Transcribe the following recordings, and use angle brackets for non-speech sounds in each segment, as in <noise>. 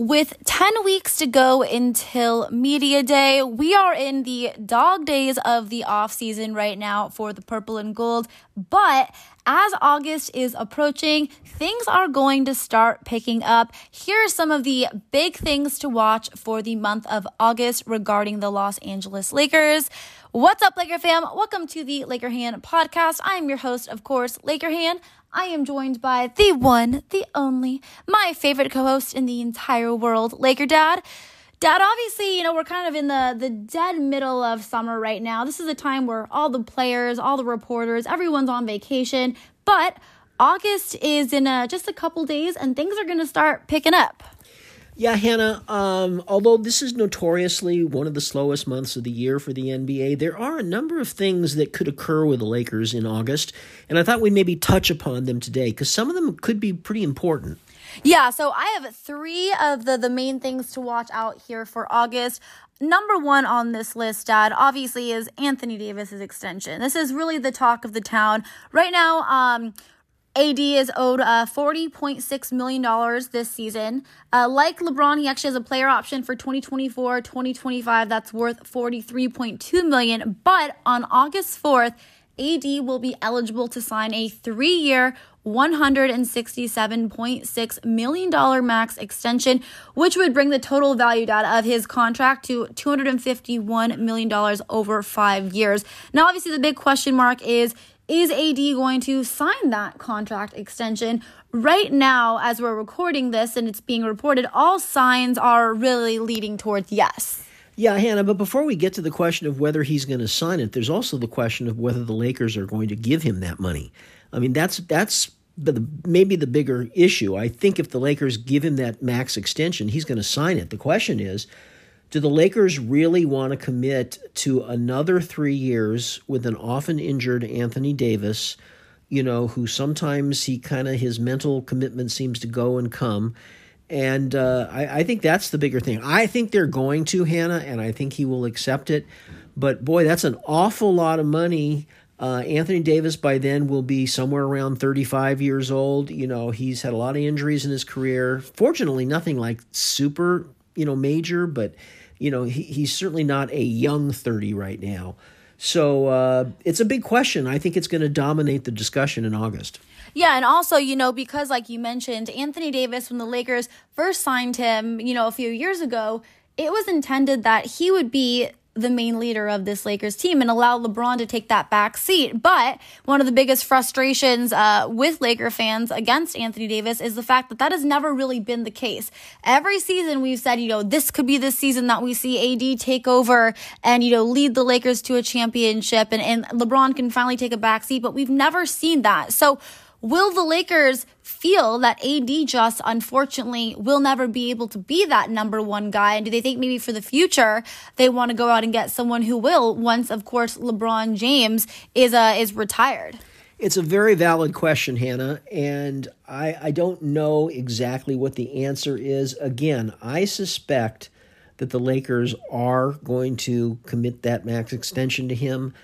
With 10 weeks to go until Media Day, we are in the dog days of the off season right now for the purple and gold. But as August is approaching, things are going to start picking up. Here are some of the big things to watch for the month of August regarding the Los Angeles Lakers. What's up, Laker fam? Welcome to the Laker Hand podcast. I'm your host, of course, Laker Hand. I am joined by the one, the only, my favorite co-host in the entire world, Laker Dad. Dad, obviously, you know, we're kind of in the, the dead middle of summer right now. This is a time where all the players, all the reporters, everyone's on vacation. But August is in a, just a couple days and things are going to start picking up. Yeah, Hannah, um, although this is notoriously one of the slowest months of the year for the NBA, there are a number of things that could occur with the Lakers in August, and I thought we'd maybe touch upon them today because some of them could be pretty important. Yeah, so I have three of the, the main things to watch out here for August. Number one on this list, Dad, obviously is Anthony Davis's extension. This is really the talk of the town. Right now, um, AD is owed uh, $40.6 million this season. Uh, like LeBron, he actually has a player option for 2024, 2025 that's worth 43.2 million. But on August 4th, AD will be eligible to sign a three year, $167.6 million max extension, which would bring the total value data of his contract to $251 million over five years. Now, obviously, the big question mark is is AD going to sign that contract extension? Right now, as we're recording this and it's being reported, all signs are really leading towards yes. Yeah, Hannah, but before we get to the question of whether he's going to sign it, there's also the question of whether the Lakers are going to give him that money. I mean, that's that's maybe the bigger issue. I think if the Lakers give him that max extension, he's going to sign it. The question is, do the Lakers really want to commit to another three years with an often injured Anthony Davis, you know, who sometimes he kind of his mental commitment seems to go and come? And uh, I, I think that's the bigger thing. I think they're going to, Hannah, and I think he will accept it. But boy, that's an awful lot of money. Uh, Anthony Davis by then will be somewhere around 35 years old. You know, he's had a lot of injuries in his career. Fortunately, nothing like super, you know, major, but you know, he, he's certainly not a young 30 right now. So uh, it's a big question. I think it's going to dominate the discussion in August. Yeah, and also, you know, because like you mentioned, Anthony Davis, when the Lakers first signed him, you know, a few years ago, it was intended that he would be the main leader of this Lakers team and allow LeBron to take that back seat. But one of the biggest frustrations uh, with Laker fans against Anthony Davis is the fact that that has never really been the case. Every season we've said, you know, this could be the season that we see AD take over and, you know, lead the Lakers to a championship and, and LeBron can finally take a back seat, but we've never seen that. So, Will the Lakers feel that AD just unfortunately will never be able to be that number one guy? And do they think maybe for the future they want to go out and get someone who will once, of course, LeBron James is uh, is retired? It's a very valid question, Hannah, and I, I don't know exactly what the answer is. Again, I suspect that the Lakers are going to commit that max extension to him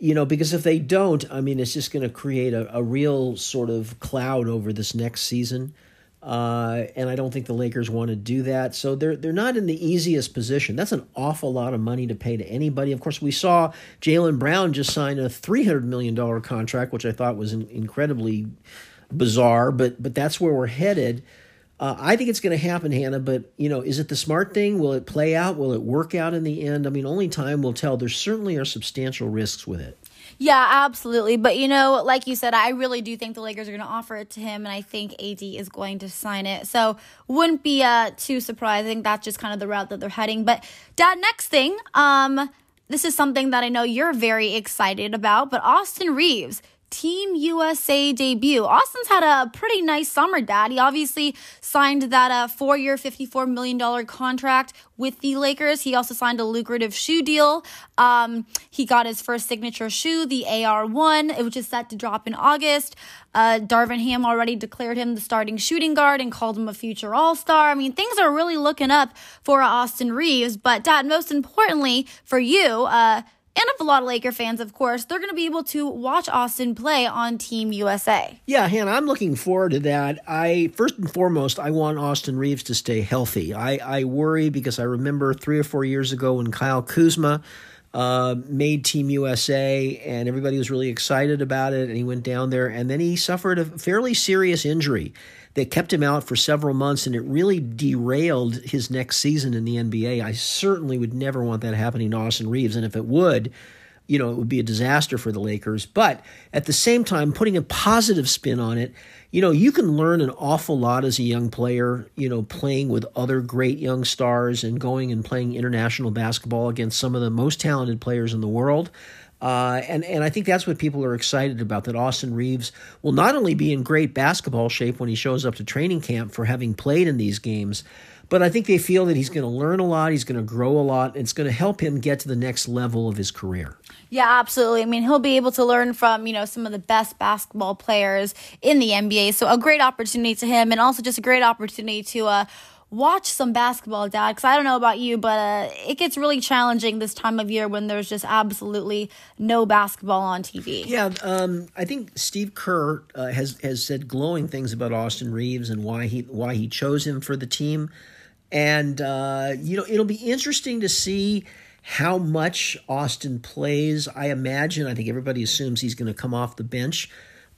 you know, because if they don't, I mean, it's just going to create a, a real sort of cloud over this next season. Uh, and I don't think the Lakers want to do that. So they're they're not in the easiest position. That's an awful lot of money to pay to anybody. Of course, we saw Jaylen Brown just sign a three hundred million dollar contract, which I thought was incredibly bizarre. But but that's where we're headed. Uh, I think it's going to happen, Hannah. But you know, is it the smart thing? Will it play out? Will it work out in the end? I mean, only time will tell. There certainly are substantial risks with it. Yeah, absolutely. But you know, like you said, I really do think the Lakers are going to offer it to him, and I think AD is going to sign it. So wouldn't be uh, too surprising. That's just kind of the route that they're heading. But Dad, next thing, um, this is something that I know you're very excited about. But Austin Reaves Team USA debut. Austin's had a pretty nice summer, Dad. He obviously signed that uh, four year, $54 million contract with the Lakers. He also signed a lucrative shoe deal. Um, he got his first signature shoe, the AR1, which is set to drop in August. Uh, Darvin Ham already declared him the starting shooting guard and called him a future All Star. I mean, things are really looking up for Austin Reaves. But, Dad, most importantly for you, uh, and of a lot of Laker fans, of course, they're going to be able to watch Austin play on Team USA. Yeah, Hannah, I'm looking forward to that. I first and foremost, I want Austin Reaves to stay healthy. I, I worry because I remember three or four years ago when Kyle Kuzma uh, made Team USA, and everybody was really excited about it. And he went down there, and then he suffered a fairly serious injury that kept him out for several months, and it really derailed his next season in the NBA. I certainly would never want that happening to Austin Reaves, and if it would, you know, it would be a disaster for the Lakers. But at the same time, putting a positive spin on it, you know, you can learn an awful lot as a young player, you know, playing with other great young stars and going and playing international basketball against some of the most talented players in the world. Uh, and and I think that's what people are excited about. That Austin Reaves will not only be in great basketball shape when he shows up to training camp for having played in these games, but I think they feel that he's going to learn a lot, he's going to grow a lot, and it's going to help him get to the next level of his career. Yeah, absolutely. I mean, he'll be able to learn from, you know, some of the best basketball players in the NBA. So a great opportunity to him and also just a great opportunity to uh watch some basketball, Dad, because I don't know about you, but uh, it gets really challenging this time of year when there's just absolutely no basketball on TV. Yeah, um, I think Steve Kerr uh, has has said glowing things about Austin Reaves and why he why he chose him for the team, and uh, you know it'll be interesting to see how much Austin plays. I imagine, I think everybody assumes he's going to come off the bench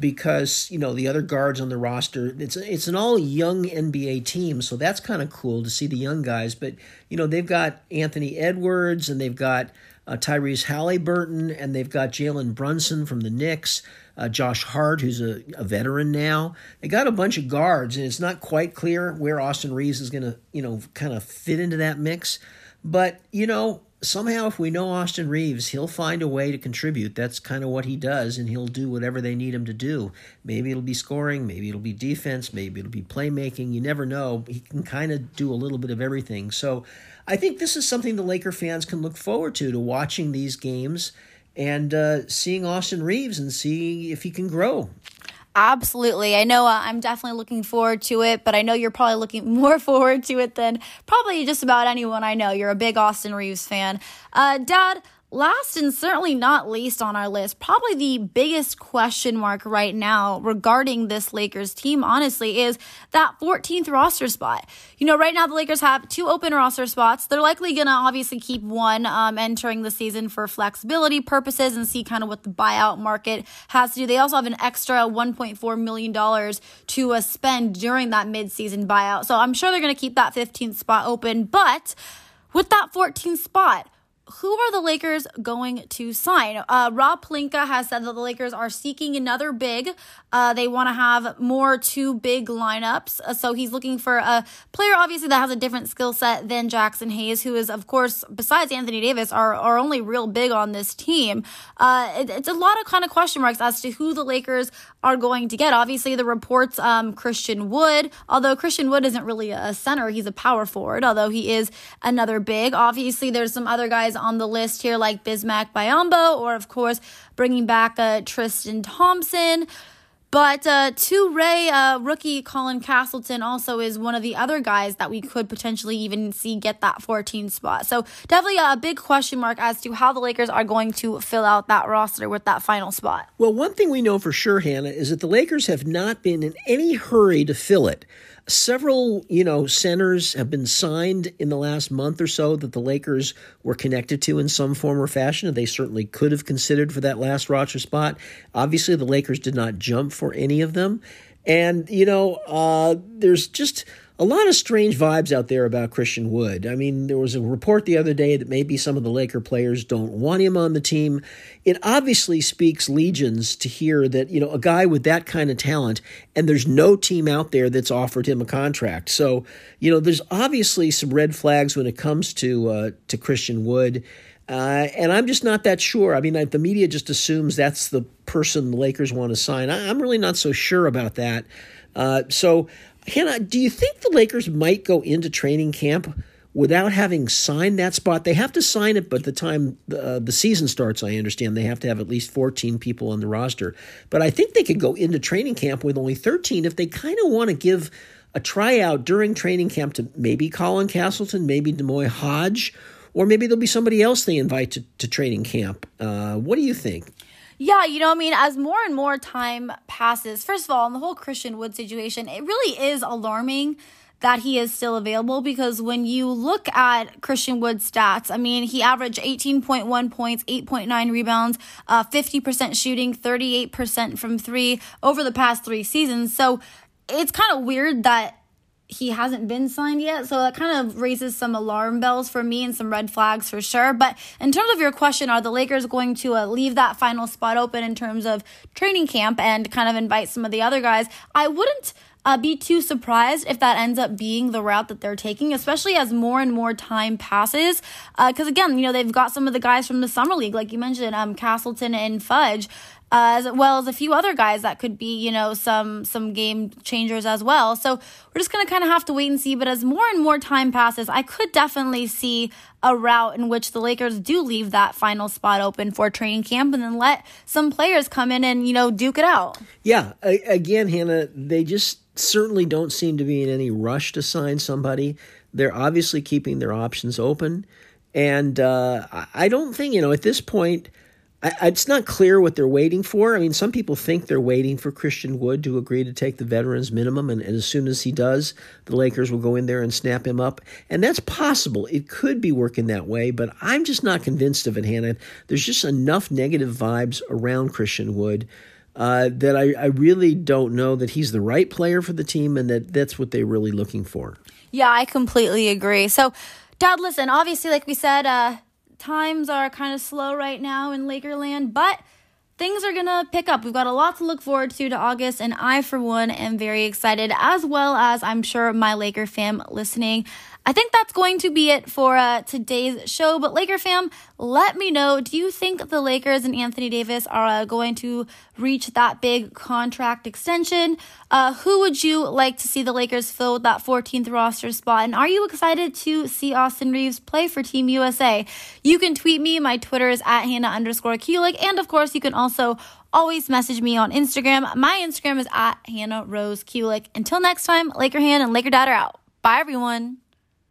because you know the other guards on the roster it's it's an all young NBA team so that's kind of cool to see the young guys but you know they've got Anthony Edwards and they've got uh, Tyrese Halliburton and they've got Jalen Brunson from the Knicks uh, Josh Hart who's a, a veteran now. They got a bunch of guards and it's not quite clear where Austin Reaves is going to you know kind of fit into that mix but you know somehow, if we know Austin Reaves, he'll find a way to contribute. That's kind of what he does, and he'll do whatever they need him to do. Maybe it'll be scoring, maybe it'll be defense, maybe it'll be playmaking. You never know. He can kind of do a little bit of everything. So I think this is something the Laker fans can look forward to, to watching these games and uh, seeing Austin Reaves and seeing if he can grow. Absolutely. I know uh, I'm definitely looking forward to it, but I know you're probably looking <laughs> more forward to it than probably just about anyone I know. You're a big Austin Reaves fan. Uh, Dad, Last and certainly not least on our list, probably the biggest question mark right now regarding this Lakers team, honestly, is that 14th roster spot. You know, right now the Lakers have two open roster spots. They're likely going to obviously keep one um, entering the season for flexibility purposes and see kind of what the buyout market has to do. They also have an extra $1.4 million to uh, spend during that midseason buyout. So I'm sure they're going to keep that 15th spot open. But with that 14th spot, who are the Lakers going to sign? Uh, Rob Pelinka has said that the Lakers are seeking another big. Uh, they want to have more two big lineups. Uh, so he's looking for a player, obviously, that has a different skill set than Jaxson Hayes, who is, of course, besides Anthony Davis, are, are only real big on this team. Uh, it, it's a lot of kind of question marks as to who the Lakers are going to get. Obviously, the reports um, Christian Wood, although Christian Wood isn't really a center, he's a power forward, although he is another big. Obviously, there's some other guys on the list here like Bismack Biyombo, or of course, bringing back uh, Tristan Thompson. But uh, Ray, uh, rookie Colin Castleton also is one of the other guys that we could potentially even see get that 14 spot. So definitely a big question mark as to how the Lakers are going to fill out that roster with that final spot. Well, one thing we know for sure, Hannah, is that the Lakers have not been in any hurry to fill it. Several, you know, centers have been signed in the last month or so that the Lakers were connected to in some form or fashion. And they certainly could have considered for that last roster spot. Obviously, the Lakers did not jump for any of them. And, you know, uh, there's just a lot of strange vibes out there about Christian Wood. I mean, there was a report the other day that maybe some of the Laker players don't want him on the team. It obviously speaks legions to hear that, you know, a guy with that kind of talent and there's no team out there that's offered him a contract. So, you know, there's obviously some red flags when it comes to uh, to Christian Wood. Uh, and I'm just not that sure. I mean, the media just assumes that's the person the Lakers want to sign. I, am really not so sure about that. Uh, so Hannah, do you think the Lakers might go into training camp without having signed that spot? They have to sign it, but the time uh, the season starts, I understand they have to have at least 14 people on the roster. But I think they could go into training camp with only 13 if they kind of want to give a tryout during training camp to maybe Colin Castleton, maybe D'Moi Hodge, or maybe there'll be somebody else they invite to, to training camp. Uh, what do you think? Yeah, you know, I mean, as more and more time passes, first of all, in the whole Christian Wood situation, it really is alarming that he is still available because when you look at Christian Wood's stats, I mean, he averaged 18.1 points, 8.9 rebounds, uh, 50% shooting, 38% from three over the past three seasons. So it's kind of weird that he hasn't been signed yet. So that kind of raises some alarm bells for me and some red flags for sure. But in terms of your question, are the Lakers going to uh, leave that final spot open in terms of training camp and kind of invite some of the other guys? I wouldn't uh, be too surprised if that ends up being the route that they're taking, especially as more and more time passes. Because uh, again, you know, they've got some of the guys from the summer league, like you mentioned, um, Castleton and Hodge. As well as a few other guys that could be, you know, some some game changers as well. So we're just gonna kind of have to wait and see. But as more and more time passes, I could definitely see a route in which the Lakers do leave that final spot open for training camp, and then let some players come in and you know duke it out. Yeah, again, Hannah, they just certainly don't seem to be in any rush to sign somebody. They're obviously keeping their options open. And uh, I don't think, you know, at this point, I, it's not clear what they're waiting for. I mean, some people think they're waiting for Christian Wood to agree to take the veterans minimum, and, and, as soon as he does, the Lakers will go in there and snap him up. And that's possible. It could be working that way, but I'm just not convinced of it, Hannah. There's just enough negative vibes around Christian Wood uh, that I, I really don't know that he's the right player for the team and that that's what they're really looking for. Yeah, I completely agree. So, Dad, listen, obviously, like we said, uh, times are kind of slow right now in Lakerland, but things are gonna pick up. We've got a lot to look forward to to August, and I, for one, am very excited, as well as I'm sure my Laker fam listening. I think that's going to be it for uh, today's show. But Laker fam, let me know. Do you think the Lakers and Anthony Davis are uh, going to reach that big contract extension? Uh, who would you like to see the Lakers fill that 14th roster spot? And are you excited to see Austin Reaves play for Team USA? You can tweet me. My Twitter is at Hannah underscore Kulik. And of course, you can also always message me on Instagram. My Instagram is at Hannah Rose Kulik. Until next time, Laker Hand and Laker Dad are out. Bye, everyone.